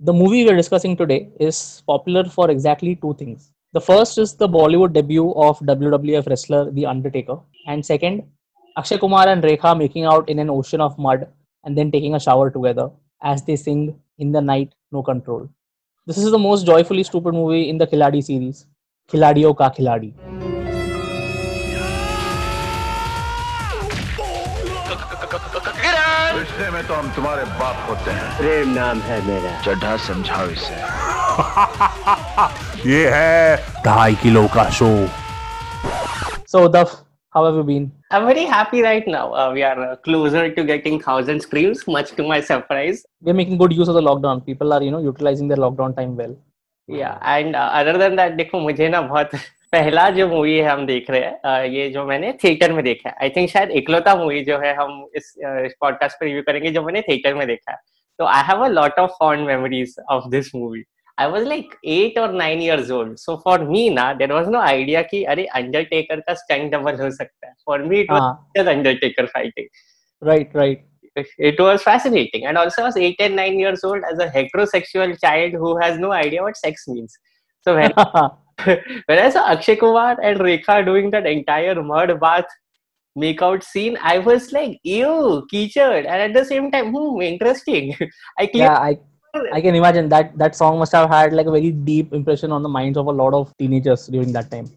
The movie we're discussing today is popular for exactly two things. The first is the Bollywood debut of WWF wrestler The Undertaker, and second, Akshay Kumar and Rekha making out in an ocean of mud and then taking a shower together as they sing In the Night No Control. This is the most joyfully stupid movie in the Khiladi series, Khiladiyo Ka Khiladi. में तो हम तुम्हारे बाप होते हैं प्रेम नाम है मेरा चड्ढा समझाओ इसे ये है ढाई किलो का show So, Duff, how have you been? I'm very happy right now. Uh, we are uh, closer to getting thousand streams, much to my surprise. We're making good use of the lockdown. People are, you know, utilizing their lockdown time well. Yeah, and uh, other than that, देखो मुझे ना बहुत पहला जो movie है हम देख रहे हैं ये जो मैंने थिएटर में देखा है। आई थिंक शायद इकलौता मूवी जो है हम इस पॉडकास्ट पर रिव्यू करेंगे जो मैंने थिएटर में देखा है। तो I have a lot of fond memories of this movie I was like eight और nine years old so for me ना देर वॉज़ नो आइडिया की अरे अंडरटेकर का स्टैंड डबल हो सकता है। For me it was Undertaker fighting right right It was fascinating, and also I was eight and nine years old as a heterosexual child who has no idea what sex means. So when when I saw Akshay Kumar and Rekha doing that entire mud bath makeout scene, I was like, ew, Keechad. And at the same time, hmm, interesting. I clearly yeah, I I can imagine that that song must have had like a very deep impression on the minds of a lot of teenagers during that time.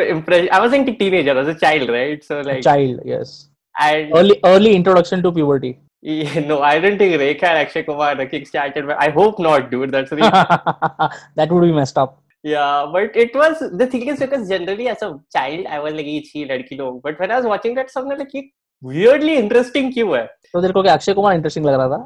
impression. I wasn't a teenager, I was a child, right? So like, Child, yes. and Early early introduction to puberty. Yeah, no, I don't think Rekha and Akshay Kumar kickstarted. I hope not, dude. That's really that would be messed up. Yeah. But it was the thing is because generally as a child I was like each he ladki log. But when I was watching that song, I was like weirdly interesting क्यों है? तो तेरे को क्या Akshay Kumar interesting लग रहा था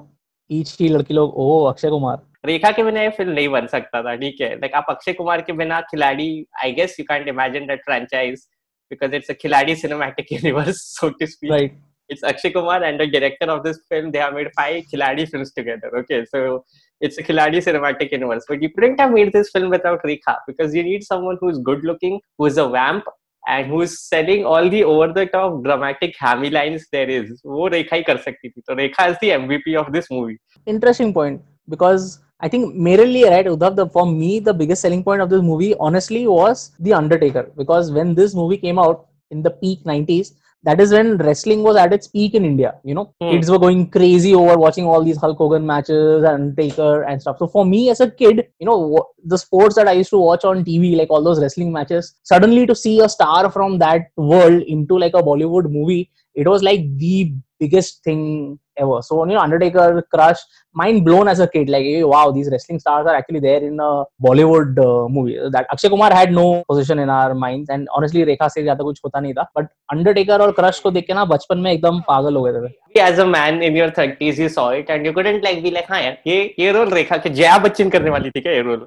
each ही लड़की लोग ओ अक्षय कुमार रेखा के बिना ये फ़िल्म नहीं बन सकता था ठीक है लाइक आप अक्षय कुमार के बिना Khiladi I guess you can't imagine that franchise because it's a Khiladi cinematic universe so to speak right it's Akshay Kumar and the director of this film. They have made five Khiladi films together. Okay, so it's a Khiladi cinematic universe. But you couldn't have made this film without Rekha because you need someone who's good looking, who's a vamp, and who's selling all the over the top dramatic hammy lines there is. वो रेखा ही कर सकती थी. तो रेखा is the MVP of this movie. interesting point because I think merely right Uddhav, the for me the biggest selling point of this movie honestly was the Undertaker because when this movie came out in the peak 90s that is when wrestling was at its peak in India you know Hmm. kids were going crazy over watching all these Hulk Hogan matches and Taker and stuff so for me as a kid you know the sports that I used to watch on TV like all those wrestling matches suddenly to see a star from that world into like a Bollywood movie it was like the biggest thing ever. So you know, Undertaker, Crush, mind blown as a kid. Like, wow, these wrestling stars are actually there in a Bollywood uh, movie. That Akshay Kumar had no position in our minds, and honestly, रेखा से ज़्यादा कुछ होता नहीं था. But Undertaker और Crush को देख के ना बचपन में एकदम पागल हो गए थे. As a man in your 30s, you saw it and you couldn't like be like, हाँ यार, ये ये रोल रेखा के जया बच्चन करने वाली थी क्या ये role?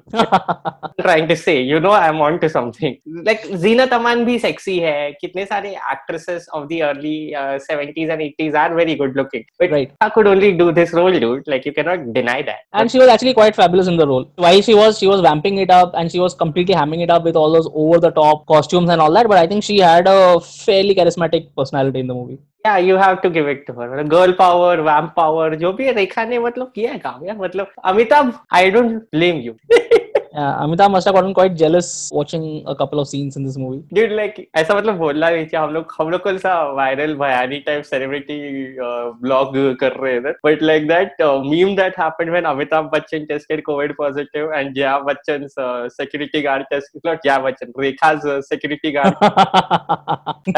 trying to say, you know, I'm on to something. Like Zeenat Aman भी sexy है. कितने सारे actresses of the early uh, 70s and 80s are very good looking. But Right. I could only do this role, dude. Like you cannot deny that. and she was actually quite fabulous in the role. While she was she was vamping it up and she was completely hamming it up with all those over the top costumes and all that. But I think she had a fairly charismatic personality in the movie. Yeah, you have to give it to her. मतलब Girl power, vamp power, जो भी है रेखा ने मतलब किया है काम यार मतलब Amitabh, I don't blame you. Yeah, Amitabh must have gotten quite jealous watching a couple of scenes in this movie. Dude, like ऐसा मतलब बोलना नहीं चाहिए हम लोग हम लोग कौन सा Viral Bhayani type celebrity blog कर रहे थे but like that meme that happened when Amitabh Bachchan tested covid positive and Jaya Bachchan security guard test not Jaya Bachchan Rekha's uh, security guard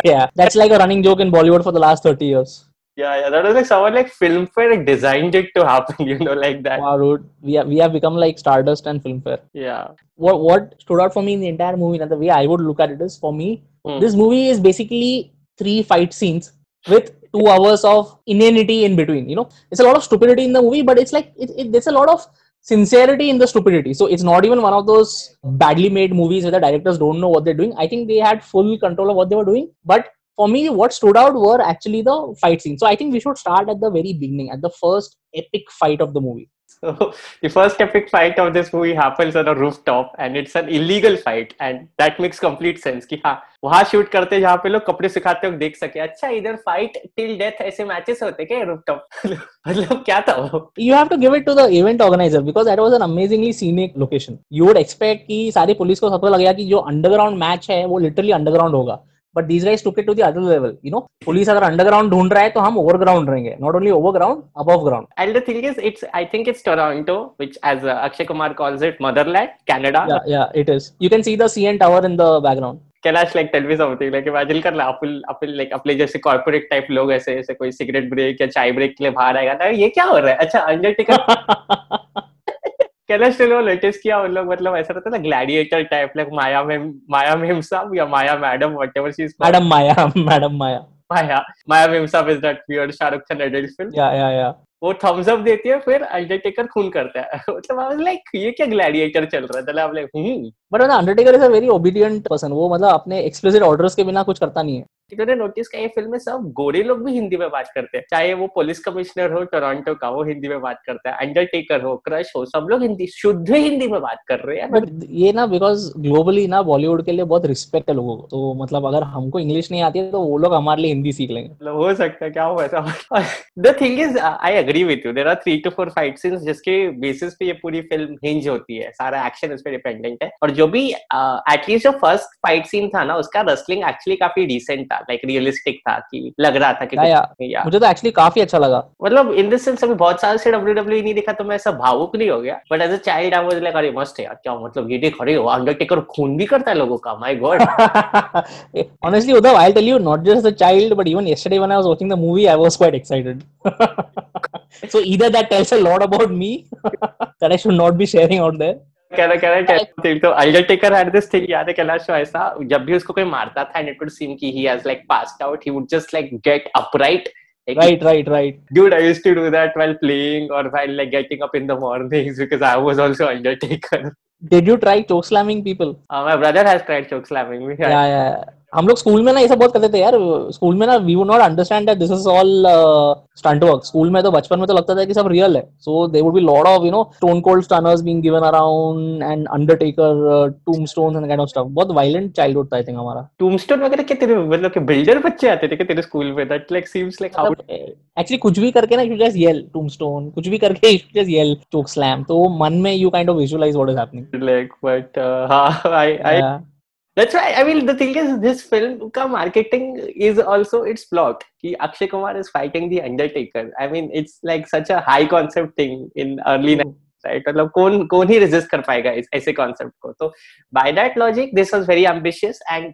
yeah, that's like a running joke in Bollywood for the last 30 years. yeah yeah that was like someone like filmfare designed it to happen you know like that Wow, dude, we have, we have become like Stardust and Filmfare. yeah What what stood out for me in the entire movie, and the way I would look at it is, for me, Hmm. this movie is basically three fight scenes with two hours of inanity in between. You know, it's a lot of stupidity in the movie, but it's like it, it, there's a lot of sincerity in the stupidity. So it's not even one of those badly made movies where the directors don't know what they're doing. I think they had full control of what they were doing, but for me, what stood out were actually the fight scenes. So I think we should start at the very beginning, at the first epic fight of the movie. So the first epic fight of this movie happens on a rooftop and it's an illegal fight and that makes complete sense कि हाँ वहां shoot करते जहाँ पे लोग कपड़े सिखाते हो देख सके अच्छा इधर फाइट टिल डेथ ऐसे मैचेस होते क्या रूफटॉप मतलब क्या था वो You have to give it to the event organizer because that was an amazingly scenic location. You would expect कि सारी पुलिस को सबको लगेगा कि जो अंडरग्राउंड मैच है वो लिटरली अंडरग्राउंड होगा But these guys took it to the other level you know police अगर अंडरग्राउंड ढूंढ रहा है तो हम ओवरग्राउंड रहेंगे. Not only overground above ground and the thing is it's I think it's Toronto which as uh, Akshay Kumar calls it motherland Canada. Yeah yeah it is. You can see the CN tower in the background. Kailash like tell me something like imagine कर ला अपन अपन like अपने जैसे corporate type लोग ऐसे ऐसे कोई cigarette break या चाय ब्रेक के लिए बाहर आएगा ना ये क्या हो रहा है? अच्छा अंडरटेकर कैलाश टेल लेटेस्ट किया उन लोग मतलब ऐसा रहता ना ग्लैडिएटर टाइप लाइक माया में माया मेम साहब या Maya madam whatever she is madam Maya madam Maya Maya Maya memsahib is that weird Shahrukh Khan adult film yeah yeah yeah वो थम्स अप देती है फिर अंडरटेकर खून करता है। मतलब आई वाज लाइक ये क्या ग्लैडिएटर चल रहा है? मतलब आप like hmm but Undertaker is a very obedient person वो मतलब अपने एक्सप्लिसिट ऑर्डर्स के बिना कुछ करता नहीं है। इन्होंने नोटिस किया ये फ़िल्म में सब गोरे लोग भी हिंदी में बात करते हैं। चाहे वो पुलिस कमिश्नर हो टोरंटो का वो हिंदी में बात करता है अंडरटेकर हो क्रश हो सब लोग हिंदी शुद्ध हिंदी में बात कर रहे हैं। बट ये ना बिकॉज़ ग्लोबली ना बॉलीवुड के लिए बहुत रिस्पेक्ट है लोगों को। तो मतलब अगर हमको इंग्लिश नहीं आती है तो वो लोग हमारे लिए हिंदी सीख लेंगे। मतलब हो सकता है क्या हो ऐसा? The thing is I agree with you there are three two four fight scenes जिसके बेसिस पे ये पूरी फ़िल्म हिंज होती है। सारा एक्शन इस पे डिपेंडेंट है। और जो भी एटलीस्ट जो फ़र्स्ट फाइट सीन था ना उसका रेसलिंग एक्चुअली काफ़ी डिसेंट था। था लाइक like, रियलिस्टिक था कि लग रहा था कि या, या। मुझे तो एक्चुअली काफ़ी अच्छा लगा। मतलब इन दिस सेंस अभी बहुत साल से डब्ल्यू डब्ल्यू नहीं देखा तो मैं ऐसा भावुक नहीं हो गया। But as a child I was like अरे मस्त यार क्या मतलब ये देख रहे हो अंडरटेकर खून भी करता है लोगों का my god honestly उदव I tell you not just a child but even yesterday when I was watching the movie I was quite excited so either that tells a lot about me that i should not be sharing out there. कह कह रहा है कह तो Undertaker had this thing याद है कैलाश ऐसा जब भी उसको कोई मारता था इट वुड सीम की he has like passed out he would just like get upright right right right dude I used to do that while playing और while like getting up in the mornings because I was also Undertaker did you try choke slamming people my brother has tried choke slamming me yeah yeah hmm लोग school में ना ये सब बहुत करते थे यार स्कूल में ना we would not understand that this is all stunt work school में तो बचपन में तो लगता था कि सब रियल है। So they would be lot of you know Stone Cold stunners being given around and Undertaker tombstones and kind of stuff बहुत वायलेंट चाइल्डहुड था आई थिंक हमारा। टूमस्टोन वगैरह क्या तेरे मतलब कि बिल्डर बच्चे आते थे क्या तेरे स्कूल में? That like seems like how actually कुछ भी करके ना यू जस्ट येल टूमस्टोन कुछ भी करके you just yell choke slam तो मन में you kind of visualize what is happening but uh, हाँ, I I That's why I mean the thing is this film ka marketing is also its plot. कि Akshay Kumar is fighting the Undertaker. I mean it's like such a high concept thing in early 90s, right? मतलब कौन कौन ही resist कर पाएगा इस ऐसे concept को तो by that logic this was very ambitious and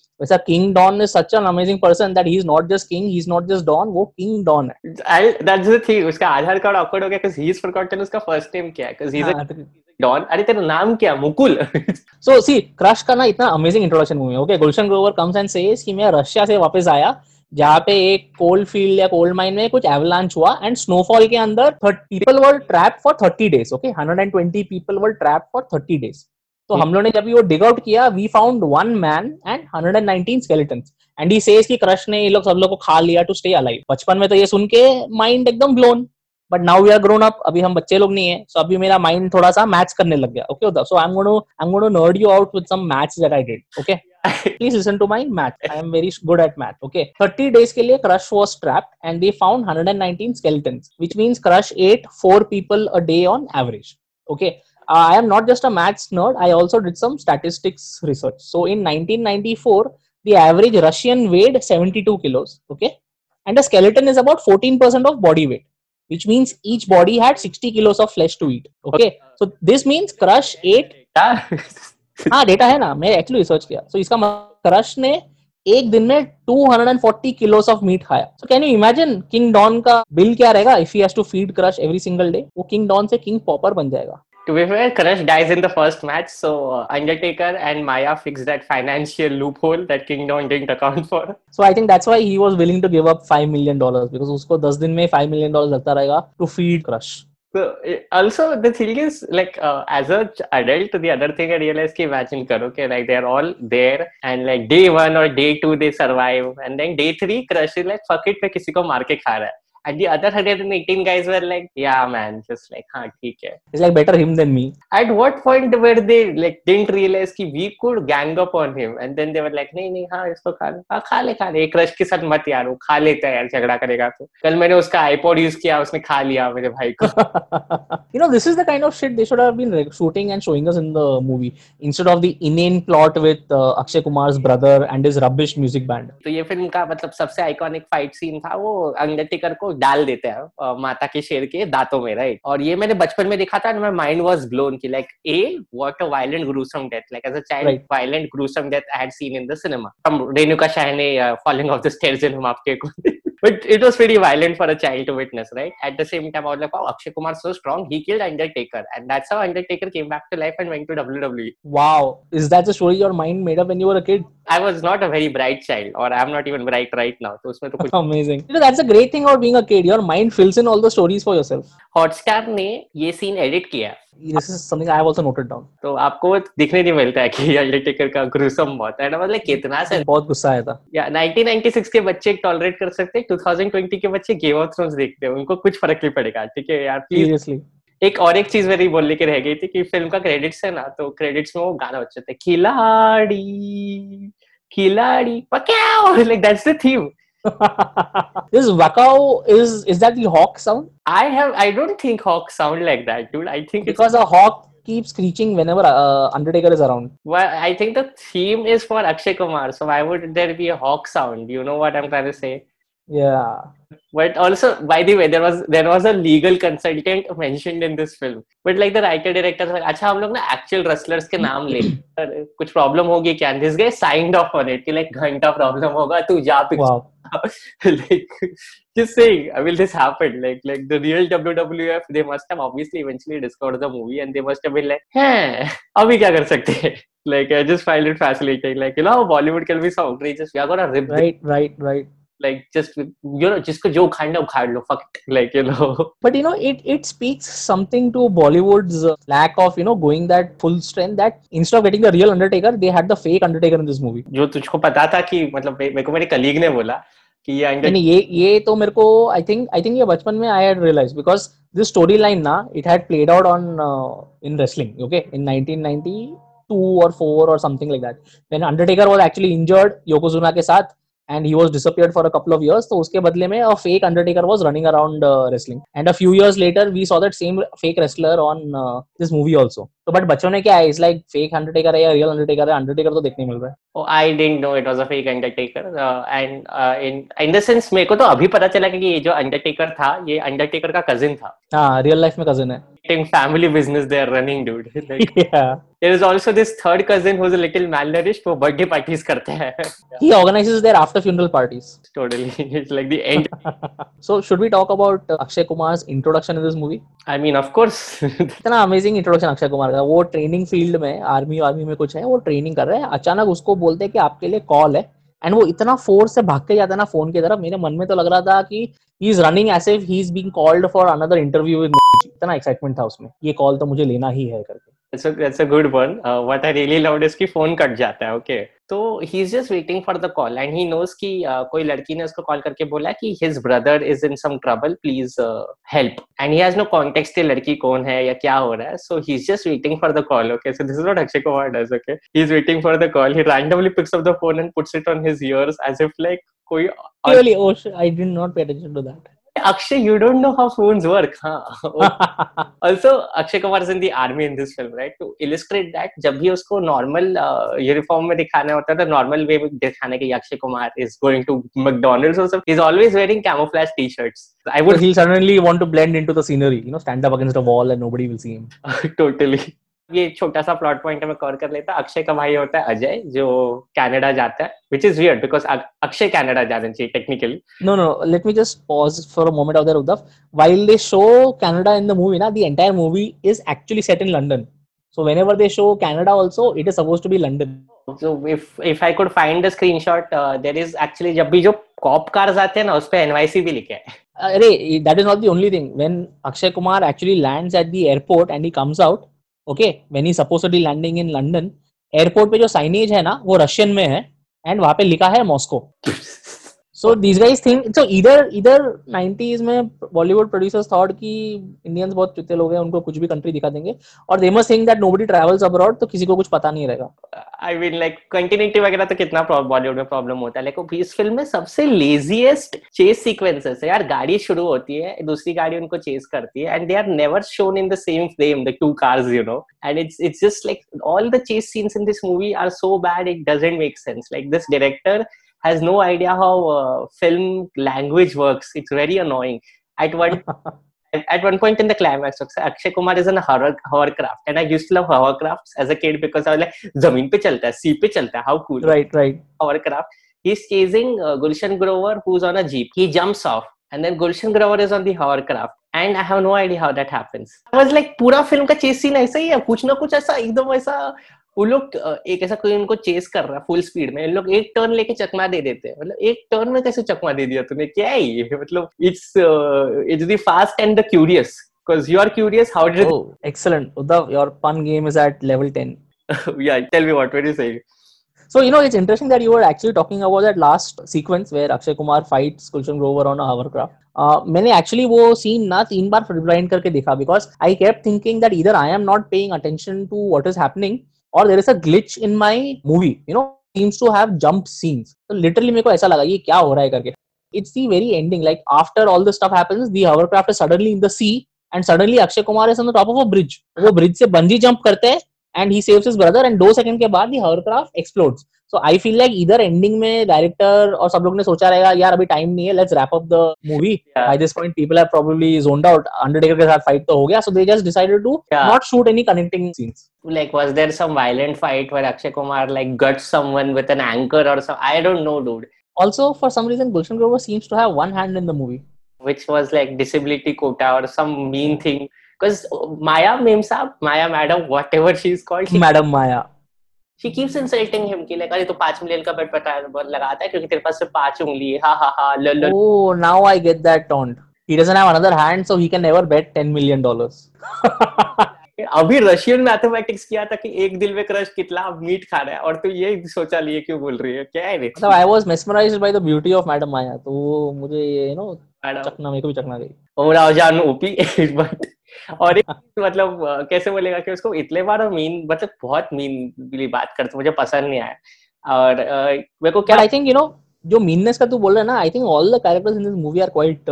वैसा King Don is such an amazing person that he is not just King he is not just Don वो किंग डॉन है। दैट्स द थिंग उसका Aadhaar card awkward हो गया cuz he is forgotten उसका first name क्या है? Cuz हाँ, don अरे तेरा नाम क्या? मुकुल। सो सी क्रश का ना इतना amazing introduction movie okay Gulshan Grover comes and says कि मैं रशिया से वापस आया जहाँ पे एक कोल्ड फ़ील्ड या कोल्ड माइन में कुछ एवलांच हुआ एंड स्नोफॉल के अंदर people were trap for thirty days okay hundred and twenty people were trap for thirty days तो हम लोग ने जब वो डिग आउट किया we found one man and hundred and nineteen skeletons and he says कि क्रश ने ये लोग सब लोग को खा लिया टू स्टे अलाइव बचपन में तो ये सुन के माइंड एकदम blown but now we are grown up अभी हम बच्चे लोग नहीं है सो so अभी मेरा माइंड थोड़ा सा मैच करने लग गया. Okay so I am I am gonna nerd you out with some maths that I did okay please listen to my math i am very good at math okay? 30 days के लिए crush was trapped and they found 119 skeletons which means crush ate four people a day on average. Okay? uh, i am not just a maths nerd i also did some statistics research so in 1994 the average russian weighed 72 kilos okay and a skeleton is about 14% of body weight which means each body had 60 kilos of flesh to eat okay so this means crush ate हाँ data है ना मैं actually research किया सो इसका crush ने एक दिन में 240 kilos of meat खाया so can you imagine king don का बिल क्या रहेगा if he has to feed crush every single day वो king don से king popper बन जाएगा To be fair, Crush dies in the first match, so uh, Undertaker and Maya fixed that financial loophole that King Don didn't account for. so I think that's why he was willing to give up 5 million dollars because उसको 10 दिन में 5 million dollars लगता रहेगा to feed crush So eh, also the thing is like uh, as a ch- adult, the other thing I realized कि imagine करो कि like they're all there and like day one or day two they survive and then day three Crush is like fuck it मैं किसी को मार के खा रहा है and the other 118 guys were like yeah man just like हाँ ठीक है it's like better him than me at what point were they like didn't realize कि we could gang up on him and then they were like नहीं नहीं हाँ इसको खा ले हाँ खा ले खा ले एक क्रश के साथ मत यार वो खा लेता है यार झगड़ा करेगा तो कल मैंने उसका आईपॉड यूज़ किया उसने खा लिया मेरे भाई को you know this is the kind of shit they should have been like, shooting and showing us in the movie instead of the inane plot with uh, akshay kumar's brother and his rubbish music band तो ये film का मतलब सबसे iconic fight scene था वो Undertaker को डाल देते हैं माता के शेर के दांतों में राइट और ये मैंने बचपन में देखा था माई माइंड वॉज़ ग्लोन की like a what a violent gruesome death like as a child violent gruesome death I had seen in the cinema hmm Renuka Shah ने following off the stairs in हम आपके को But it was pretty violent for a child to witness, right? At the same time, I was like, wow, Akshay Kumar so strong. He killed Undertaker. And that's how Undertaker came back to life and went to WWE. wow is that the story your mind made up when you were a kid I was not a very bright child, or I'm not even bright right now. तो उसमें तो कुछ amazing you know that's a great thing about being a kid your mind fills in all the stories for yourself Hotstar ने ये scene edit किया This is something i have also noted down. तो आपको दिखने नहीं मिलता है कि अंडरटेकर का ग्रुसम बहुत है मतलब कितना से बहुत गुस्सा आया था। या 1996 के बच्चे टॉलरेट कर सकते हैं 2020 के बच्चे गेम ऑफ़ थ्रोन्स देखते हैं उनको कुछ फ़र्क नहीं पड़ेगा ठीक है यार? Seriously. एक और एक चीज़ मेरी बोलने की रह गई थी कि फ़िल्म का क्रेडिट्स है ना तो क्रेडिट्स में वो गाना बच्चे थे Khiladi Khiladi पक्याओ like that's the theme this wakao is is that the hawk sound I have I don't think Hawk sound like that, dude. I think because a hawk keeps screeching whenever uh, undertaker is around Well, I think the theme is for Akshay Kumar, so why would there be a hawk sound? You know what I'm trying to say? Yeah But also, by the way, there was there was a legal consultant mentioned in this film. But like the writer director, like, अच्छा हम लोग ना actual wrestlers के नाम ले पर कुछ problem होगी क्या? And this guy signed off on it कि like घंटा problem होगा तू जा wow like just saying I mean this happened like like the real WWF they must have obviously eventually discovered the movie and they must have been like हैं अभी क्या कर सकते हैं like I just find it fascinating like you know Bollywood can be so outrageous we are gonna rip right right right like just you know जिसको जो उखाड़ना उखाड़ लो fuck it. like you know but you know it it speaks something to bollywood's uh, lack of you know going that full strength that instead of getting the real undertaker they had the fake undertaker in this movie जो तुझको पता था कि मतलब मेरे को मेरे colleague ने बोला कि ये अंडर नहीं ये ये तो मेरे को आई थिंक आई थिंक ये बचपन में I had realise because this story line ना it had played out on in wrestling okay in 1992 or 4 or something like that when undertaker was actually injured yokozuna के साथ and he was disappeared for a couple of years तो उसके बदले में a fake undertaker was running around uh, wrestling and a few years later we saw that same fake wrestler on uh, this movie also तो but बच्चों में क्या है it's like fake Undertaker है या रियल अंडरटेकर है Undertaker तो देखने मिल रहा है Oh, I didn't know it was a fake Undertaker. Uh, and uh, in in the sense मेरे को तो अभी पता चला कि ये जो Undertaker था ये Undertaker का cousin था. हाँ रियल लाइफ में कजिन है In family business they are running, dude. Like, yeah. there is also this third cousin who's a little malnourished. वो birthday parties करते हैं. he organizes their after funeral parties totally, it's like the end. so should we talk about uh, Akshay Kumar's introduction in this movie? I mean, of course. इतना amazing introduction Akshay Kumar का वो training field में army army में कुछ है वो training कर रहे हैं अचानक उसको बोलते हैं कि आपके लिए कॉल है एंड वो इतना फोर्स से भाग के जाता ना फ़ोन की तरफ़, मेरे मन में तो लग रहा था कि he is running as if he is being called for another interview with इतना एक्साइटमेंट था उसमें, ये कॉल तो मुझे लेना ही है करके। That's a that's a good one. Uh, what I really loved is कि phone कट जाता है, okay? तो he's just waiting for the call and he knows कि uh, कोई लड़की ने उसको कॉल करके बोला कि his brother is in some trouble, please uh, help. And he has no context कि लड़की कौन है या क्या हो रहा है. So he's just waiting for the call, okay? So this is what Akshay Kumar does, okay? He's waiting for the call. He randomly picks up the phone and puts it on his ears as if like कोई Really, oh, I did not pay attention to that. Akshay, you don't know how phones work, huh? also Akshay Kumar is in the army in this film right to illustrate that जब भी उसको normal uniform में दिखाना होता था normal way में दिखाने के Akshay Kumar is going to McDonald's और सब is always wearing camouflage t-shirts I But would he'll suddenly want to blend into the scenery, you know, stand up against a wall and nobody will see him. totally ये छोटा सा plot point मैं cover कर लेता अक्षय का भाई होता है अजय जो कनाडा जाता है which is weird because Akshay Canada जाना चाहिए technically no. Let me just pause for a moment out there, Uddhav. While they show Canada in the movie, na, the entire movie is actually set in London. So whenever they show Canada, also it is supposed to be London. so if if I could find the screenshot uh, there is actually जब भी जो corp cars आते हैं ना उस पे NYC भी लिखे है Array, that is not the only thing. When Akshay Kumar actually lands at the airport and he comes out, okay when he supposedly landing in London airport पे जो साइनेज है ना, वो रशियन में है एंड वहाँ पे लिखा है Moscow so these guys think so इधर इधर 90s में बॉलीवुड प्रोड्यूसर्स थॉट कि इंडियंस बहुत चुते लोग हैं, उनको कुछ भी कंट्री दिखा देंगे, और they must think that nobody travels abroad तो किसी को कुछ पता नहीं रहेगा। आई मीन लाइक कंटिन्यूटी वगैरह तो कितना बॉलीवुड में प्रॉब्लम होता है। लेकिन इस फ़िल्म में सबसे लेजीएस्ट चेस सीक्वेंसेस है। यार, गाड़ी शुरू होती है, दूसरी गाड़ी उनको चेस करती है and they are never shown in the same frame the two cars you know and it's it's just like all the chase scenes in this movie are so bad it doesn't make sense like this director has no idea how uh, film language works it's very annoying at one at, at one point in the climax akshay kumar is in a horror hovercraft and i used to love hovercrafts as a kid because i was like zameen pe chalta hai sea pe chalta hai how cool right right hovercraft he's chasing uh, gulshan grover who's on a jeep he jumps off and then gulshan grover is on the hovercraft and i have no idea how that happens i was like पूरा film का chase scene ऐसा ही है कुछ ना कुछ ऐसा एकदम ऐसा वो लोग एक ऐसा कोई उनको चेस कर रहा है फुल स्पीड में इन लोग एक टर्न लेके चकमा दे देते हैं मतलब एक टर्न में कैसे चकमा दे दिया तूने क्या है ये मतलब it's it's the fast and the curious because you are curious how did oh excellent Uddhav, your pun game is at level 10 या tell me what were you saying So you know it's interesting that you were actually talking about that last sequence where Akshay Kumar fights Gulshan Grover on a hovercraft. Uh, मैंने actually वो scene ना तीन बार rewind करके देखा because I kept thinking that either I am not paying attention to what is happening और there is a glitch in my movie you know seems to have jump scenes तो literally मेरे को ऐसा लगा, ये क्या हो रहा है करके? It's the very ending like after all the stuff happens the hovercraft suddenly in the sea and suddenly Akshay Kumar is on the top of a bridge वो ब्रिज से बंजी जंप करते हैं and he saves his brother and दो second के बाद the hovercraft explodes So I feel like either ending में director और सब लोग ने सोचा रहेगा यार अभी टाइम नहीं है let's wrap up the movie. Yeah. By this point people have probably zoned out. के साथ fight तो हो गया so they just decided to Yeah. not shoot any connecting scenes. like was there some violent fight where akshay kumar like guts someone with an anchor or some i don't know dude Also for some reason Gulshan Grover seems to have one hand in the movie. which was like disability quota or some mean thing because maya memsa maya madam whatever she's called she, Madam Maya. She keeps insulting him की like अरे तो 5 million का बेट बताया बहुत लगाता है क्योंकि तेरे पास सिर्फ़ पाँच उंगली है। हा हा हा लल ओह now I get that taunt he doesn't have another hand so he can never bet 10 million dollars अभी रशियन मैथमेटिक्स किया था कि एक दिल में क्रश कितना मीट खा रहा है और तू तो ये सोचा लिए क्यों बोल रही है? क्या है मतलब I was mesmerised by the beauty of Madam Maya तो मुझे ये यू नो चकना मेरे को भी चकना गई। ओ राजान ओपी बट और एक मतलब कैसे बोलेगा कि उसको इतने बार मीन मतलब बहुत मीन बात करते मुझे पसंद नहीं आया। और uh, मेरे को क्या आई थिंक यू नो जो मीननेस का तू बोल रहा है ना I think all the characters in this movie are quite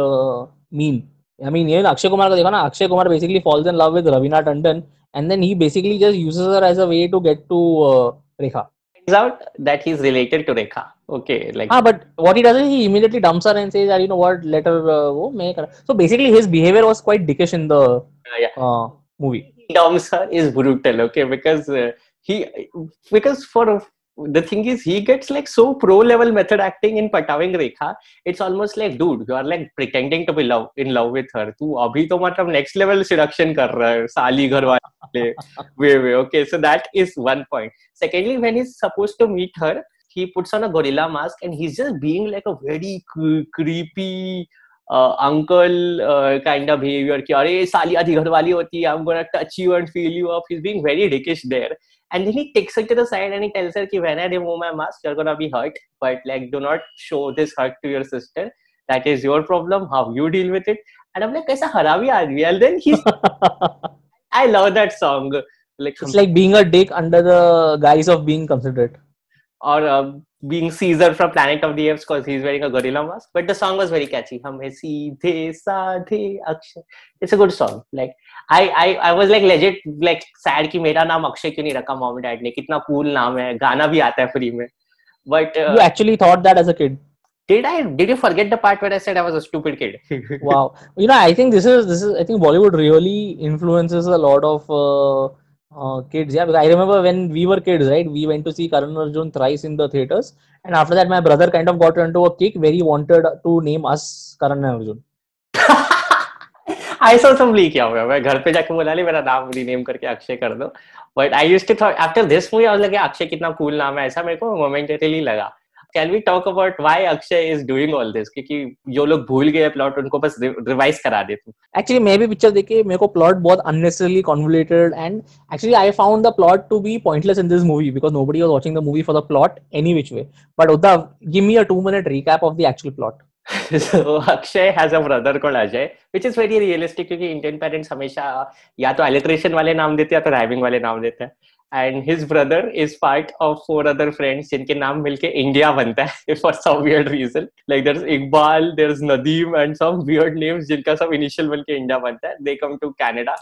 mean I mean ये अक्षय कुमार का देखा ना Akshay Kumar basically falls in love with Raveena Tandon and then he basically just uses her as a way to get to Rekha is out that he is related to Rekha Okay, like Ah, but what he does is he immediately dumps her and says that you know what let her uh, वो मैं कर so basically his behavior was quite dickish in the uh, yeah. uh, movie. dumps her is brutal. Okay, because uh, he because for the thing is he gets like so pro level method acting in patawing Rekha. It's almost like dude, you are like pretending to be love in love with her. तू अभी तो मतलब next level seduction कर रहा है साली घर वाले way way. Okay, so that is one point. Secondly, when he's supposed to meet her, he puts on a gorilla mask and he's just being like a very cre- creepy uh, uncle uh, kind of behavior ki sali aadhi gharwali i'm going to touch you and feel you up. He's being very dickish there. And then he takes her to the side and he tells her ki when i remove my mask you're going to be hurt. But like do not show this hurt to your sister. That is your problem. How you deal with it? And i'm like kaisa haravi aadmi and then he's i love that song. Like it's like being a dick under the guise of being considerate. Or uh, being Caesar from Planet of the Apes because he's wearing a gorilla mask. But the song was very catchy. हमें सीधे साधे Akshay. It's a good song. Like I I I was like legit like sad कि मेरा नाम अक्षय क्यों नहीं रखा mom and dad ने कितना cool नाम है गाना भी आता है फ्री में. But uh, You actually thought that as a kid. did I did you forget the part where I said I was a stupid kid? wow you know i think this is this is i think bollywood really influences a lot of uh, Uh, kids, yeah. Because I remember when we were kids, right? We went to see Karan Arjun thrice in the theaters, and after that, my brother kind of got into a kick where he wanted to name us Karan Arjun. saw some leak किया हुआ मैं घर पे जाके बोला ली मेरा नाम rename करके अक्षय कर दो but I used to thought after this movie I was like Akshay कितना कूल नाम है ऐसा मेरे को मोमेंटरीली लगा can we talk about why Akshay is doing all this क्योंकि जो लोग भूल गए प्लॉट उनको बस रिवाइज करा दे तू। एक्चुअली मैं भी पिक्चर देखे मेरे को प्लॉट बहुत unnecessarily convoluted and actually I found the plot to be pointless in this movie because nobody was watching the movie for the plot any which way but Uddhav give me a 2 minute recap of the actual plot Akshay has a brother called Ajay which is very realistic क्योंकि Indian parents हमेशा या तो alliteration वाले नाम देते हैं या तो ड्राइविंग वाले नाम देते हैं। And his brother is part of four other friends जिनके नाम मिलके इंडिया बनता है for some weird reason like there is Iqbal there is Nadeem and some weird names जिनका सब इनिशियल बनके इंडिया बनता है they come to Canada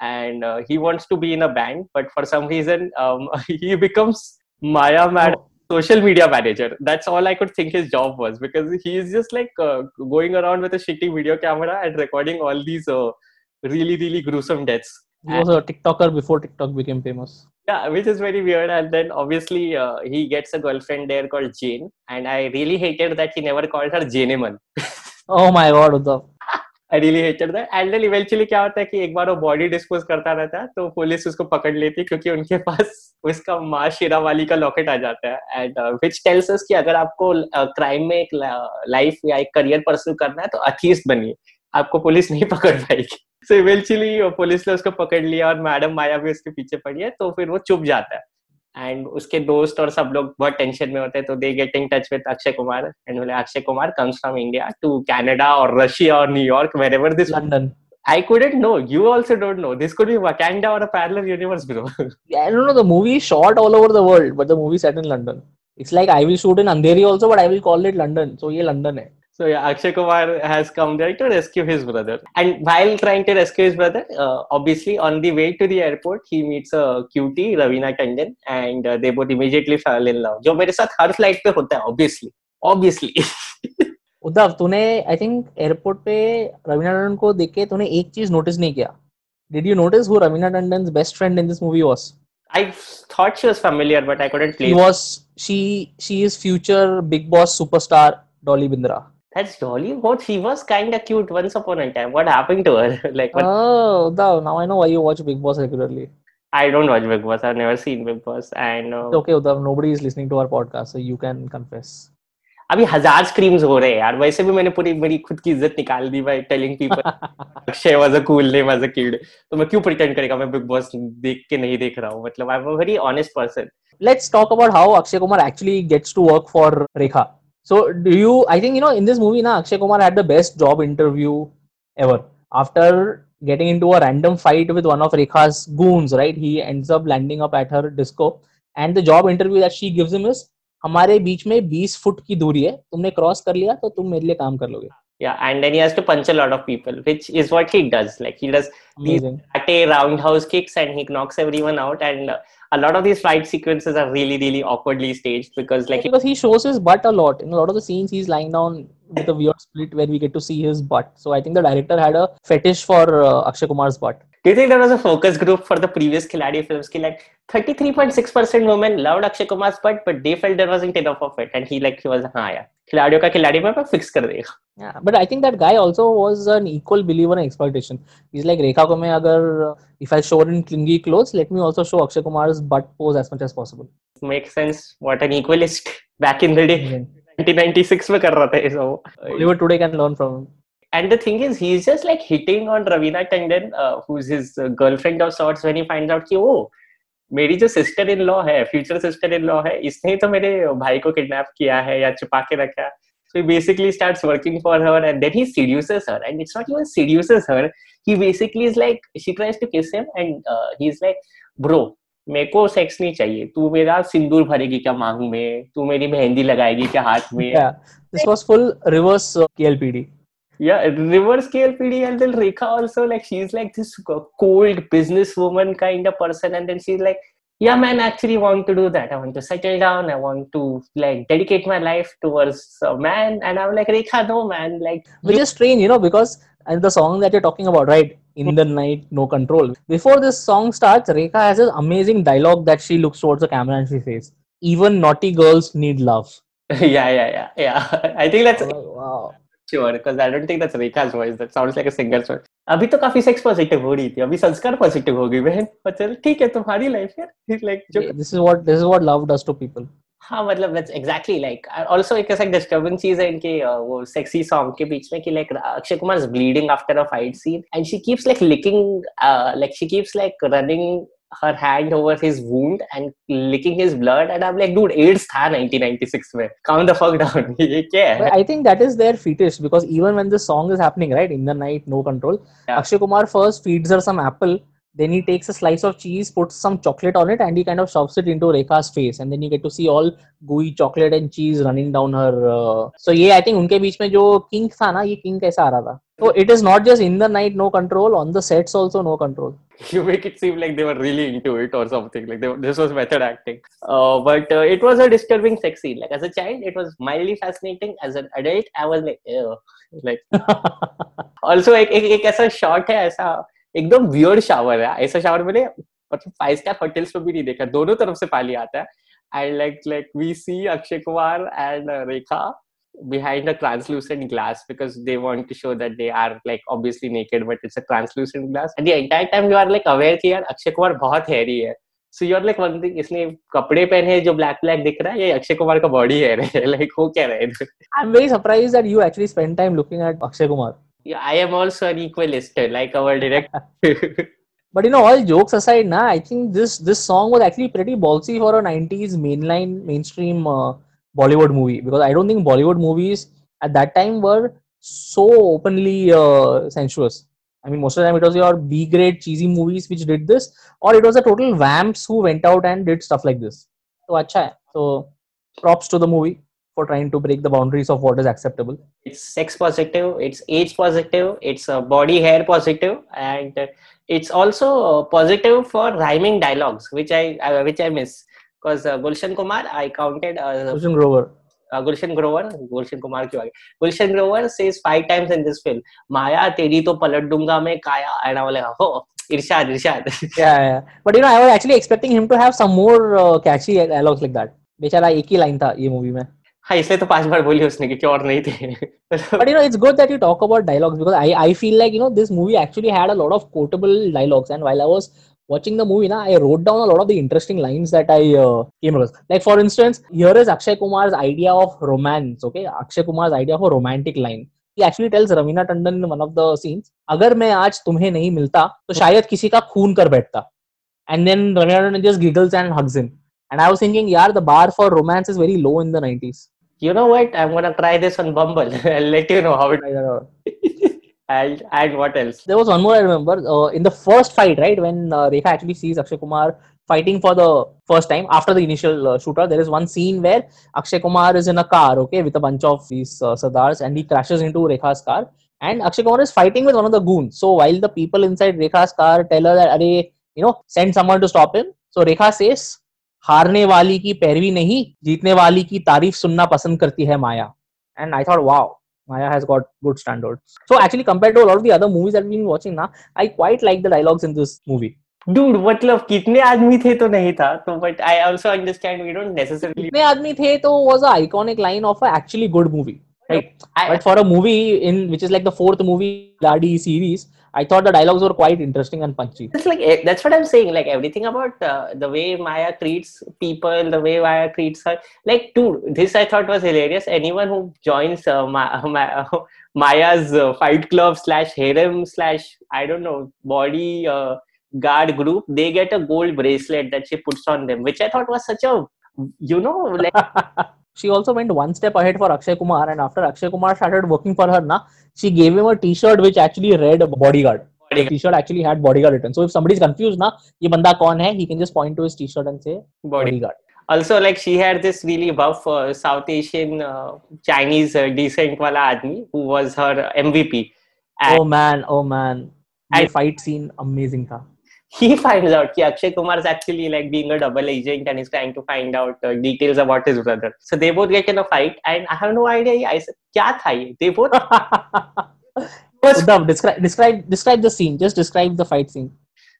and uh, he wants to be in a band but for some reason um, he becomes maya mad social media manager that's all i could think his job was because he is just like uh, going around with a shitty video camera and recording all these uh, really really gruesome deaths He was a TikToker before TikTok became famous. yeah which is very weird and then obviously uh, he gets a girlfriend there called jane and i really hated that he never called her janeman Oh my god, Uddhav. I really hated that and then eventually क्या होता है कि एक बार वो body dispose करता रहता है तो पुलिस उसको पकड़ लेती है क्योंकि उनके पास उसका माँ शेरावाली का लॉकेट आ जाता है एंड विच टेल्स अस कि अगर आपको क्राइम में एक लाइफ या एक करियर परस्यू करना है तो अथीस्ट बनिए आपको पुलिस नहीं पकड़ पाएगी सो इवेंचुअली पुलिस ने उसको पकड़ लिया और मैडम माया भी उसके पीछे पड़ी है तो फिर वो चुप जाता है एंड उसके दोस्त और सब लोग बहुत टेंशन में होते हैं तो they get in touch with Akshay Kumar and बोले Akshay Kumar comes from India to Canada और रशिया और New York wherever this London. I couldn't know. You also don't know. This could be Wakanda or a parallel universe, bro. Yeah, I don't know. The movie is shot all over the world, but the movie set in London. It's like I will shoot in Andheri also, but I will call it London. So ये London है. So yeah, Akshay Kumar has come there to rescue his brother. And while trying to rescue his brother, uh, obviously on the way to the airport, he meets a cutie, Ravina Tandon, and uh, they both immediately fall in love. जो मेरे साथ हर flight पे होता है, obviously. Obviously. Uddhav तूने I think airport पे रवीना टंडन को देख के तूने एक चीज़ नोटिस नहीं किया did you notice who Raveena Tandon's best friend in this movie was I thought she was familiar, but I couldn't she place. was she she is future big boss superstar Dolly Bindra That's Dolly. What? She was kind of cute once upon a time. What happened to her? like, what? oh Uddhav, now I know why you watch Big Boss regularly I don't watch Big Boss. I've never seen Big Boss. And uh, okay Uddhav, nobody is listening to our podcast so you can confess अभी हज़ार screams हो रहे हैं यार वैसे भी मैंने पूरी मेरी खुद की इज़्ज़त निकाल दी by telling people Akshay was a cool name as a kid तो मैं क्यों प्रिटेंड करेगा मैं बिग बॉस देख के नहीं देख रहा हूँ मतलब I am a very honest person let's talk about how Akshay Kumar actually gets to work for Rekha. So, do you? I think you know in this movie, na Akshay Kumar had the best job interview ever. After getting into a random fight with one of Rekha's goons, right? He ends up landing up at her disco, and the job interview that she gives him is हमारे बीच में 20 foot की दूरी है तुमने cross कर लिया तो तुम मेरे लिए काम कर लोगे yeah and then he has to punch a lot of people which is what he does like he does Amazing. these Amazing. karate roundhouse kicks and he knocks everyone out and uh, a lot of these fight sequences are really really awkwardly staged because like because he shows his butt a lot. In a lot of the scenes he's lying down with a weird split where we get to see his butt. So i think the director had a fetish for uh, akshay kumar's butt. Do you think there was a focus group for the previous khiladi films? Ki like 33.6% women loved akshay kumar's butt but they felt there wasn't enough of it. And he like he was ha yeah. खिलाड़ियों का खिलाड़ी पर fix कर देगा। But I think that guy also was an equal believer expectation is like Rekha को मैं अगर if I show her in clingy close let me also show Akshay Kumar but pose as much as possible make sense what an equalist back in the day 1996 में कर रहा था ये सब। Hollywood today can learn from And the thing is, he's just like hitting on Ravina Tandon, uh, who's his uh, girlfriend of sorts, when he finds out that, oh, मेरी जो sister in law है future sister in law है इसने ही तो मेरे भाई को kidnap किया है या छुपा के रखा so he basically starts working for her and then he seduces her and it's not even seduces her he basically is like she tries to kiss him and uh, he's like bro मेरे को sex नहीं चाहिए तू मेरा सिंदूर भरेगी क्या मांग में तू मेरी मेहंदी लगाएगी क्या हाथ में was full reverse uh, KLPD. Yeah, reverse KLPD, and then Rekha also like she's like this cold businesswoman kind of person, and then she's like, yeah, man, I actually want to do that. I want to settle down. I want to like dedicate my life towards a man, and I'm like, Rekha, no, man, like Which is strange, you know, because and the song that you're talking about, right? in the night no control before this song starts rekha has this amazing dialogue that she looks towards the camera and she says even naughty girls need love yeah, yeah, yeah, yeah. I think that's I'm wow sure because I don't think that's Rekha's voice. That sounds like a singer's voice. अभी तो काफ़ी sex positive हो रही थी अभी संस्कार positive हो गई बहन पर चल ठीक है तुम्हारी लाइफ यार लाइक जो this is what this is what love does to people हाँ मतलब that's exactly like also एक ऐसा disturbing चीज़ है इनके uh, वो sexy song के बीच में कि like Akshay Kumar is bleeding after a fight scene and she keeps like licking uh, like she keeps like running her hand over his wound and licking his blood and i'm like dude aids tha 1996 mein calm the fuck down yeah. i think that is their fetish because even when the song is happening right in the night no control yeah. akshay kumar first feeds her some apple then he takes a slice of cheese, puts some chocolate on it, and he kind of shoves it into Rekha's face, and then you get to see all gooey chocolate and cheese running down her. Uh... So yeah, I think उनके बीच में जो kink था ना, ये kink कैसा आ रहा था? So it is not just in the night, no control. On the sets also, no control. you make it seem like they were really into it or something like they, were- this was method acting uh, but uh, it was a disturbing sex scene like as a child it was mildly fascinating as an adult i was like Ew. like also एक एक एक ऐसा shot है ऐसा एकदम weird shower है ऐसा shower मैंने मतलब फाइव स्टार होटल्स में भी नहीं देखा दोनों तरफ़ से पानी आता है and like like we see Akshay Kumar and Rekha behind a translucent glass because they want to show that they are like obviously naked but it's a translucent glass and the entire time you are like aware कि यार अक्षय कुमार बहुत hairy है so you're like wondering इसने कपड़े पहने हैं जो black black दिख रहा है ये अक्षय कुमार का body है like हो क्या रहा है I'm very surprised that you actually spend time looking at Akshay Kumar. Yeah, I am also an equalist like our director But you know, all jokes aside, nah, I think this this song was actually pretty ballsy for a '90s mainline mainstream uh, Bollywood movie because I don't think Bollywood movies at that time were so openly uh, sensuous. I mean, most of the time it was your B grade cheesy movies which did this, or it was the total vamps who went out and did stuff like this. So, acha. So, props to the movie for trying to break the boundaries of what is acceptable. it's sex positive it's age positive it's uh, body hair positive and uh, it's also uh, positive for rhyming dialogues which i uh, which i miss because uh, gulshan kumar i counted uh, Gulshan Grover. uh, Gulshan Grover, Gulshan Kumar क्यों आ Gulshan Grover says five times in this film, माया तेरी तो पलट दूँगा मैं काया, and I was like, oh, Irshad, Irshad. yeah, yeah. But you know, I was actually expecting him to have some more uh, catchy dialogues like that. बेचारा एक ही line था ये मूवी में हाँ इसलिए तो पाँच बार बोली उसने कि और नहीं थे but you know it's good that you talk about dialogues because i i feel like you know this movie actually had a lot of quotable dialogues and while i was watching the movie na, i wrote down a lot of the interesting lines that i uh, came across like for instance here is akshay kumar's idea of romance okay akshay kumar's idea of a romantic line he actually tells ravina tandon in one of the scenes अगर मैं आज तुम्हें नहीं मिलता तो शायद किसी का खून कर बैठता and then ravina tandon just giggles and hugs him and i was thinking yeah the bar for romance is very low in the 90s you know what? I'm gonna try this on Bumble. I'll let you know how it. And and what else? there was one more I remember uh, in the first fight, right? When uh, Rekha actually sees Akshay Kumar fighting for the first time after the initial uh, shooter, there is one scene where Akshay Kumar is in a car, okay, with a bunch of these uh, Sardars, and he crashes into Rekha's car. And Akshay Kumar is fighting with one of the goons. So while the people inside Rekha's car tell her that, "Arey, you know, send someone to stop him," so Rekha says, "हारने वाली की पैरवी नहीं, जीतने वाली की तारीफ़ सुनना पसंद करती है माया." And I thought, wow, Maya has got good standards. So actually, compared to a lot of the other movies that we've been watching now, I quite like the dialogues in this movie. Dude, मतलब कितने आदमी थे तो नहीं था तो but I also understand we don't necessarily कितने आदमी थे तो was a iconic line of a actually good movie, right? I, But for a movie in which is like the fourth movie Ladi series, I thought the dialogues were quite interesting and punchy. it's like eh, that's what I'm saying. Like everything about uh, the way Maya treats people, the way Maya treats her. Like, dude, this I thought was hilarious. Anyone who joins uh, Ma- Ma- Maya's uh, fight club slash harem slash I don't know body uh, guard group, they get a gold bracelet that she puts on them, which I thought was such a you know like she also went one step ahead for Akshay Kumar, and after Akshay Kumar started working for her, na, she gave him a T-shirt which actually read Bodyguard. The Bodyguard. T-shirt actually had Bodyguard written. So if somebody's confused, na, ये बंदा कौन है, he can just point to his T-shirt and say body. Bodyguard. Also, like she had this really buff uh, South Asian uh, Chinese uh, decent wala आदमी who was her MVP. And Oh man, oh man, And- fight scene amazing था. he finds out that Akshay Kumar is actually like being a double agent and he's trying to find out uh, details about his brother. So they both get in a fight, and I have no idea. I said, "Kya tha They both. describe describe describe the scene. Just describe the fight scene.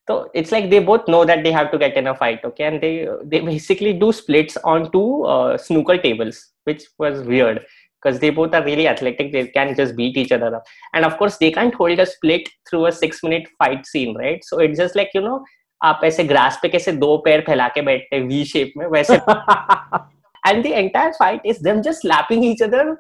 So it's like they both know that they have to get in a fight, okay? And they they basically do splits on two uh, snooker tables, which was weird because they both are really athletic. They can just beat each other up, and of course they can't hold a split through a six minute fight scene, right? So it's just like you know आप ऐसे grass पे कैसे दो पैर फैला के बैठते we shape में वैसे and the entire fight is them just slapping each other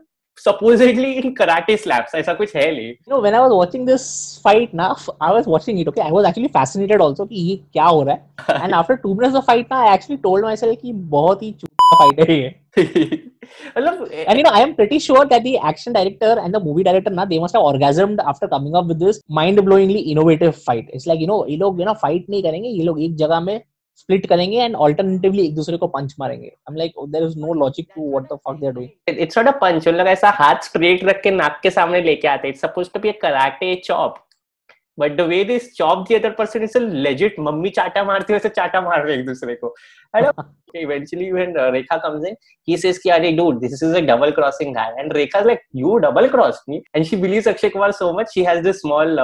supposedly in karate slaps ऐसा कुछ है नहीं you know, when I was watching this fight, now I was watching it. Okay, I was actually fascinated also कि ये क्या हो रहा है. And after two minutes of fight, ना I actually told myself कि बहुत ही चूतिया fight है ये. मतलब And you know, I am pretty sure that the action director and the movie director, na, they must have orgasmed after coming up with this mind-blowingly innovative fight. It's like you know, ये लोग you know fight नहीं करेंगे, ये लोग एक जगह में split करेंगे and alternatively एक दूसरे को punch मारेंगे. I'm like, oh, there is no logic to what the fuck they're doing. It's not a punch उन लोग ऐसा हाथ स्ट्रेट रख के नाक के सामने लेके आते it's suppose to be a karate chop but the way this chop the other person is legit mummy चाटा मारती वैसे चाटा मार रहे एक दूसरे को। Eventually when Rekha comes in he says कि अरे dude this is a double crossing guy and Rekha like you double cross me and she believes Akshay Kumar so much she has this small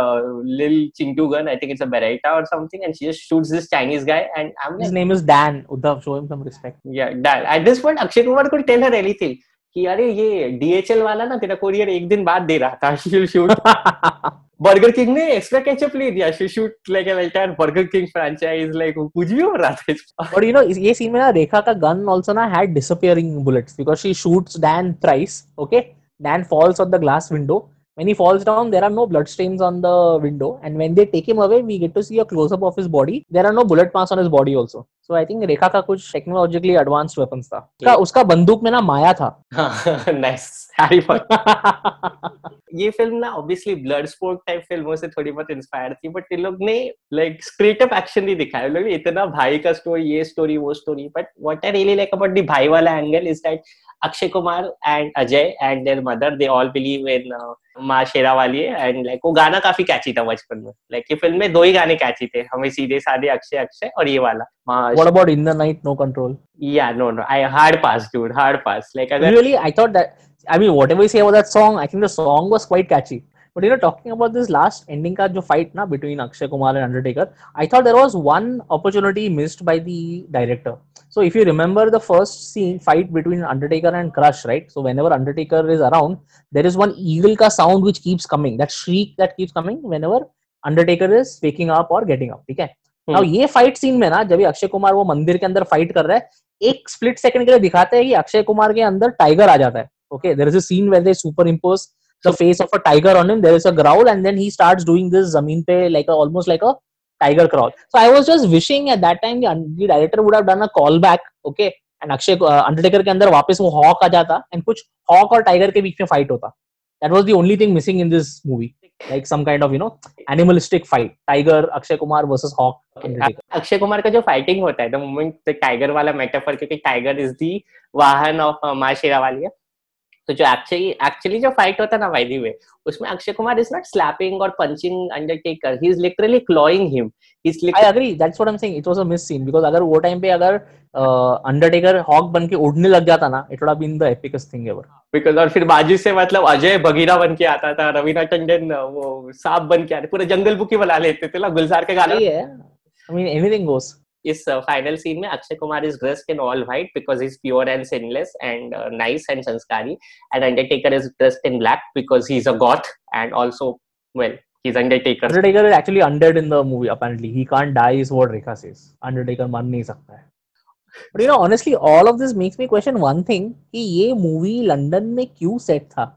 lil Chintu gun I think it's a Beretta और something and she just shoots this Chinese guy and I am his name is Dan Uddhav show him some respect या Dan at this point Akshay Kumar could tell her anything कि अरे ये DHL वाला ना तेरा courier एक दिन बाद दे रहा था शूट बर्गर किंग ने एक्स्ट्रा केचप ले दिया she shoot like an entire Burger King franchise like कुछ भी हो रहा था you know, इस- ये scene में ना रेखा का gun also ना had disappearing bullets because she shoots Dan thrice. Okay, Dan falls on the glass window. When he falls down, there are no blood stains on the window, and when they take him away, we get to see a close up of his body. There are no bullet marks on his body also. So I think रेखा का कुछ technologically advanced weapons था. उसका उसका बंदूक में ना माया था. Nice Harry Potter ये फ़िल्म ना ऑब्वियसली ब्लड स्पोर्ट टाइप फ़िल्मों से थोड़ी बहुत इंस्पायर थी बट इन लोग ने लाइक स्ट्रेट अप एक्शन नहीं दिखाया लोग इतना भाई का स्टोरी ये स्टोरी वो story but what I really like about the भाई वाला angle is that Akshay Kumar and Ajay and their mother they all believe in Maa Sherawali and like वो गाना काफ़ी कैची था बचपन में लाइक ये फ़िल्म में दो ही गाने कैची थे हमें सीधे साधे अक्षय अक्षय और ये वाला माँ What about In the Night, No Control? या no no I hard pass dude hard pass like अगर Really, I thought that. I mean, whatever you say about that song, I think the song was quite catchy. But you know, talking about this last ending का जो fight ना between Akshay Kumar and Undertaker, I thought there was one opportunity missed by the director. So if you remember the first scene fight between Undertaker and Crush, right? So whenever Undertaker is around, there is one eagle ka sound which keeps coming. That shriek that keeps coming whenever Undertaker is waking up or getting up. ठीक है? हम्म। Now ये fight scene में ना जब ये अक्षय कुमार वो मंदिर के अंदर fight कर रहा है एक स्प्लिट सेकंड के लिए दिखाते हैं कि अक्षय कुमार के अंदर टाइगर आ जाता है okay there is a scene where they superimpose the face of a tiger on him there is a growl and then he starts doing this ज़मीन पे like almost like a tiger crawl so I was just wishing at that time the director would have done a call back okay and Akshay Undertaker के अंदर वापस वो hoc आ जाता and कुछ hoc और tiger के बीच में फाइट होता that was the only thing missing in this movie like some kind of you know animalistic fight tiger akshay kumar versus hawk Akshay Kumar का जो फाइटिंग होता है द मोमेंट टाइगर वाला मेटाफर क्योंकि tiger is the vahan of Maa शेरा वाली है तो जो एक्चुअली एक्चुअली जो फाइट होता है ना वाई वे उसमें Akshay Kumar is not slapping और punching Undertaker he is literally clawing him he is I agree. That's what I'm saying. It was a miss scene because अगर वो टाइम पे अगर अंडरटेकर हॉक बन के उड़ने लग जाता ना it would have been the epicest thing ever because और फिर बाजू से मतलब अजय बगीरा बन के आता था रवीना टंडन वो सांप बन के आते पूरे जंगल बुक ही बुला लेते थे ना गुलजार के गाना। आई मीन एनीथिंग गोस इस फाइनल सीन में Akshay Kumar is dressed in all white because is pure and sinless and nice and sanskari and Undertaker is dressed in black because he is a and also well he is Undertaker Undertaker is actually undead in the movie apparently. He can't die is what Rekha says. Undertaker मर नहीं सकता है. But you know honestly all of this makes me question one thing कि ये movie London में क्यों set था?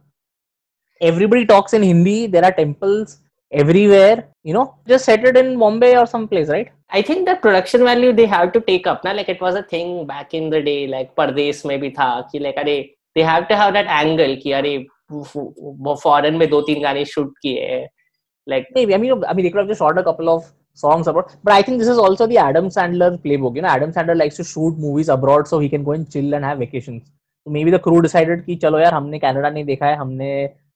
Everybody talks in Hindi. There are temples everywhere. You know, just set it in Bombay or some place, right? I think the production value they have to take up. Na? Like it was a thing back in the day, like Pardes में भी था कि like अरे they have to have that angle अरे foreign में दो तीन गाने शूट किए हैं. like Maybe. I mean, I mean, they could have just shot a couple of songs abroad. But I think this is also the Adam Sandler playbook. You know, Adam Sandler likes to shoot movies abroad so he can go and chill and have vacations. So maybe the crew decided कि चलो यार हमने Canada नहीं देखा है हमने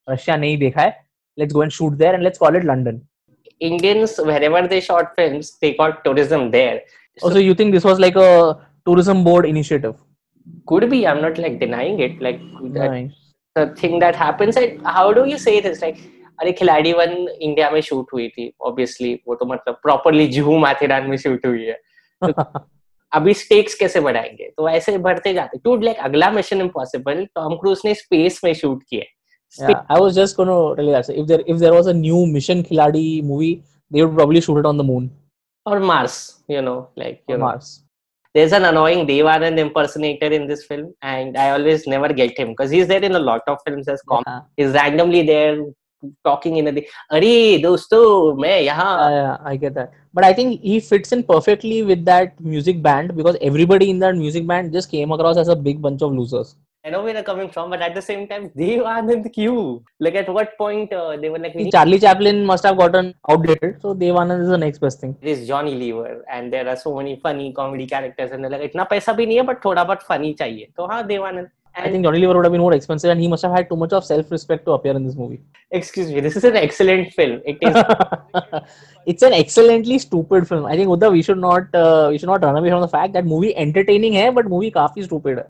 Russia नहीं देखा है let's go and shoot there and let's call it London. Indians wherever they shot films they got tourism there. So Also, you think this was like a tourism board initiative? could be I'm not like denying it. Like Nice. the thing that happens and how do you say this like अरे खिलाड़ी one India में shoot हुई थी obviously वो तो मतलब properly Juhu Matheran में shoot हुई है तो अभी स्टेक्स कैसे बढ़ाएँगे तो ऐसे बढ़ते जाते टू लाइक अगला मिशन इम्पॉसिबल टॉम क्रूज ने स्पेस में शूट किया Yeah, I was just going to really that. If there if there was a new Mission Khiladi movie, they would probably shoot it on the moon or Mars. You know, like you know. Mars. There's an annoying Devanand impersonator in this film, and I always never get him because he's there in a lot of films as com. Yeah. He's randomly there talking in a day. Arey, dosto, me yahan. Uh, yeah, I get that. But I think he fits in perfectly with that music band because everybody in that music band just came across as a big bunch of losers. I know where they're coming from, but at the same time, Dev Anand Q. Like at what point uh, they were like, we need Charlie Chaplin must have gotten outdated, so Dev Anand is the next best thing. this Johnny Lever, and there are so many funny comedy characters, and they're like, इतना पैसा भी नहीं है, but थोड़ा बहुत funny चाहिए. तो हाँ, Dev Anand. I And think Johnny Lever would have been more expensive, and he must have had too much of self-respect to appear in this movie. excuse me, this is an excellent film. It is. it's an excellently stupid film. I think Uddhav, we should not uh, we should not run away from the fact that movie entertaining है, but movie काफी stupid है.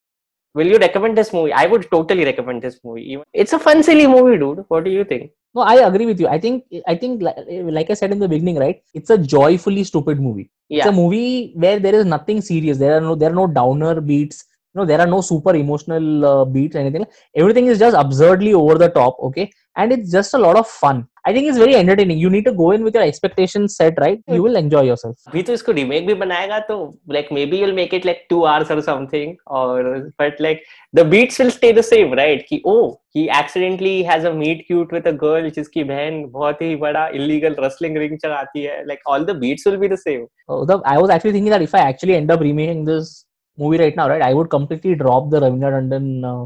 Will you recommend this movie? I would totally recommend this movie. It's a fun, silly movie, dude. What do you think? No, I agree with you. I think I think like, like I said in the beginning, right? It's a joyfully stupid movie. It's Yeah. a movie where there is nothing serious. There are no there are no downer beats. You know, there are no super emotional uh, beats. Anything. Everything is just absurdly over the top. Okay, and it's just a lot of fun. I think it's very entertaining. You need to go in with your expectations set right. You will enjoy yourself. अभी तो इसको remake भी बनाएगा तो like maybe you'll make it like two hours or something or but like the beats will stay the same right कि oh he accidentally has a meet cute with a girl जिसकी बहन बहुत ही बड़ा illegal wrestling ring चलाती है like all the beats will be the same Uh, the, I was actually thinking that if I actually end up remaking this movie right now, right, I would completely drop the Ravina Tandon uh,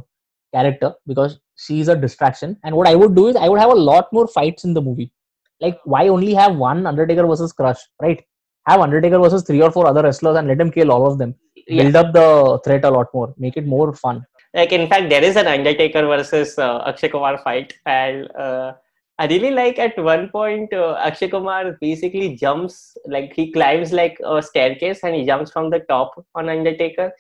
character because she is a distraction. And what I would do is I would have a lot more fights in the movie. Like, why only have one Undertaker versus Crush, right? Have Undertaker versus three or four other wrestlers and let him kill all of them. Yeah. Build up the threat a lot more. Make it more fun. like in fact there is an Undertaker versus uh, Akshay Kumar fight and uh, I really like at one point uh, Akshay Kumar basically jumps like he climbs like a staircase and he jumps from the top on Undertaker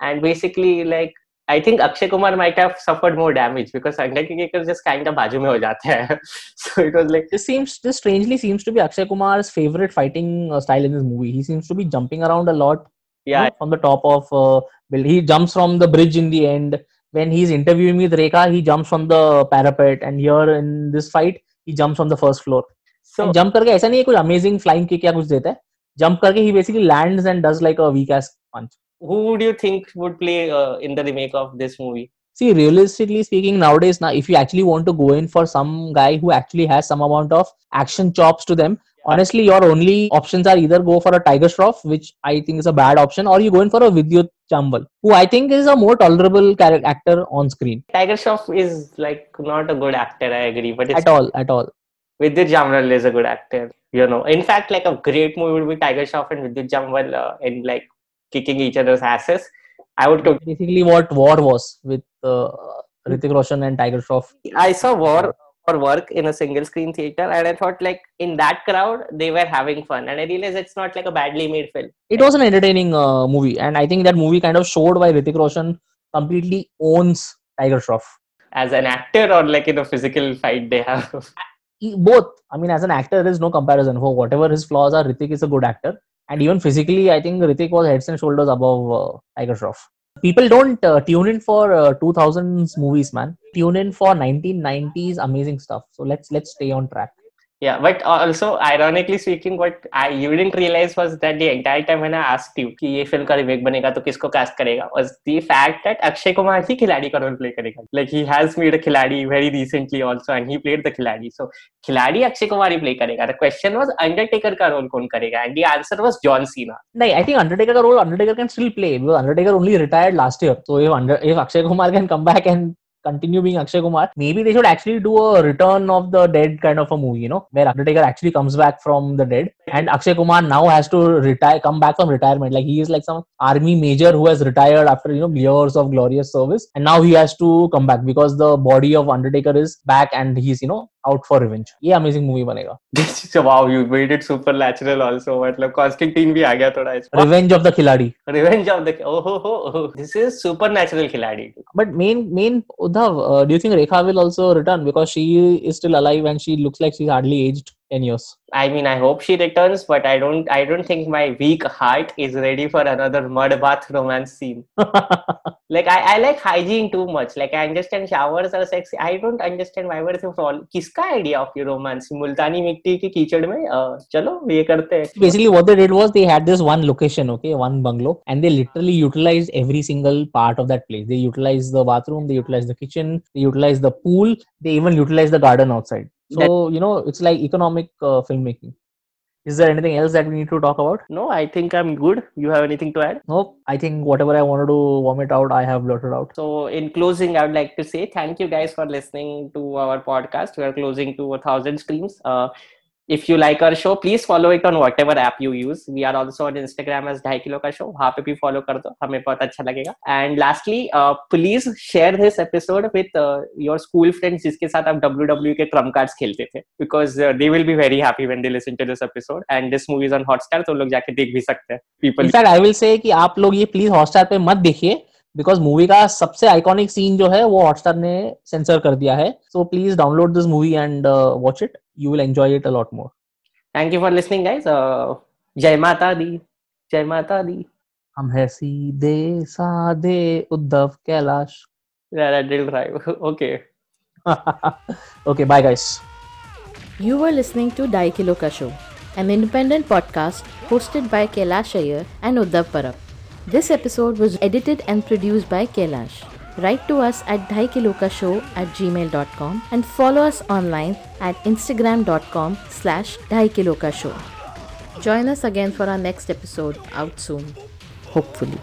and basically like I think Akshay Kumar might have suffered more damage because Undertaker just kind of बाजू में हो जाता है so it was like This seems, this strangely seems to be Akshay Kumar's favorite fighting uh, style in this movie. He seems to be jumping around a lot you yeah know, from the top of uh, build. He jumps from the bridge in the end. When he's interviewing with Rekha, he jumps from the parapet. And here in this fight, he jumps from the first floor. so And jump करके ऐसा नहीं है कुछ amazing flying kick या कुछ देता है. Jump करके he basically lands and does like a weak ass punch. who would you think would play uh, in the remake of this movie See, realistically speaking, nowadays now, if you actually want to go in for some guy who actually has some amount of action chops to them, honestly, your only options are either go for a Tiger Shroff, which I think is a bad option, or you go in for a Vidyut Chambal, who I think is a more tolerable character actor on screen. Tiger Shroff is like not a good actor I agree but it's At all, at all. Vidyut Jamwal is a good actor. You know, in fact, like a great movie would be Tiger Shroff and Vidyut Jamwal uh, in like kicking each other's asses. I would. To- Basically, what War was with uh, Hrithik Roshan and Tiger Shroff. I saw War for work in a single screen theater, and I thought like in that crowd they were having fun, and I realized it's not like a badly made film. It was an entertaining uh, movie, and I think that movie kind of showed why Hrithik Roshan completely owns Tiger Shroff. As an actor or like in a physical fight they have. both. I mean, as an actor, there is no comparison. For whatever his flaws are, Ritik is a good actor, and even physically, I think Ritik was heads and shoulders above uh, Tiger Shroff. People don't uh, tune in for uh, 2000s movies, man. Tune in for 1990s amazing stuff. So let's let's stay on track. Yeah, but also ironically speaking, what I you didn't realize was that the entire time when I asked you कि ये film का remake बनेगा तो किसको cast करेगा was the fact that Akshay Kumar ही खिलाड़ी का role play करेगा. Like he has made a खिलाड़ी very recently also and he played the खिलाड़ी. So खिलाड़ी अक्षय कुमार ही play करेगा. The question was Undertaker का role कौन करेगा? And the answer was John Cena. No, I think Undertaker का role Undertaker can still play because Undertaker only retired last year. So if under if Akshay Kumar can come back and continue being Akshay Kumar, maybe they should actually do a return of the dead kind of a movie, you know, where Undertaker actually comes back from the dead and Akshay Kumar now has to retire, come back from retirement. Like he is like some army major who has retired after, you know, years of glorious service and now he has to come back because the body of Undertaker is back and he's, you know, out for revenge ये amazing movie बनेगा। Team भी आ गया थोड़ा revenge of the Khiladi. Revenge of the this is supernatural Khiladi. But man man Uddhav do think Rekha will also return because she is still alive and she looks like she hardly aged 10 years I mean, I hope she returns, but I don't. I don't think my weak heart is ready for another mud bath romance scene. like I, I like hygiene too much. Like I understand showers are sexy. I don't understand why were they all. किसका idea of your romance? मुल्तानी मिट्टी की कीचड़ में uh, चलो ये करते हैं. basically what they did was they had this one location okay one bungalow and they literally utilized every single part of that place they utilized the bathroom they utilized the kitchen they utilized the pool they even utilized the garden outside so you know it's like economic uh, filmmaking is there anything else that we need to talk about No, I think I'm good. You have anything to add? nope i think whatever i wanted to vomit out i have blurted out So, in closing, I would like to say thank you guys for listening to our podcast. We are closing to a thousand streams. Uh, if you like our show, please follow it on whatever app you use. We are also on Instagram as ढाई kilo का show. वहाँ पे भी follow कर दो हमें बहुत अच्छा लगेगा. And lastly, uh, please share this episode with uh, your school friends जिसके साथ आप WWE के trump cards खेलते थे because uh, they will be very happy when they listen to this episode. And this movie is on Hotstar, तो लोग जाके देख भी सकते हैं. People in fact I will say कि आप लोग ये प्लीज़ हॉटस्टार पे मत देखिए बिकॉज़ मूवी का सबसे आइकॉनिक सीन जो है वो हॉटस्टार ने सेंसर कर दिया है। So please download this movie and watch it you will enjoy it a lot more thank you for listening guys जय माता दी जय माता दी हम है सीधे साधे Uddhav Kailash. Drive okay okay bye guys you are listening to die kilo का show an independent podcast hosted by Kailash Iyer and Uddhav Parab This episode was edited and produced by Kailash. Write to us at daikilokashow at gmail.com and follow us online at instagram.com slash daikilokashow. Join us again for our next episode out soon, hopefully.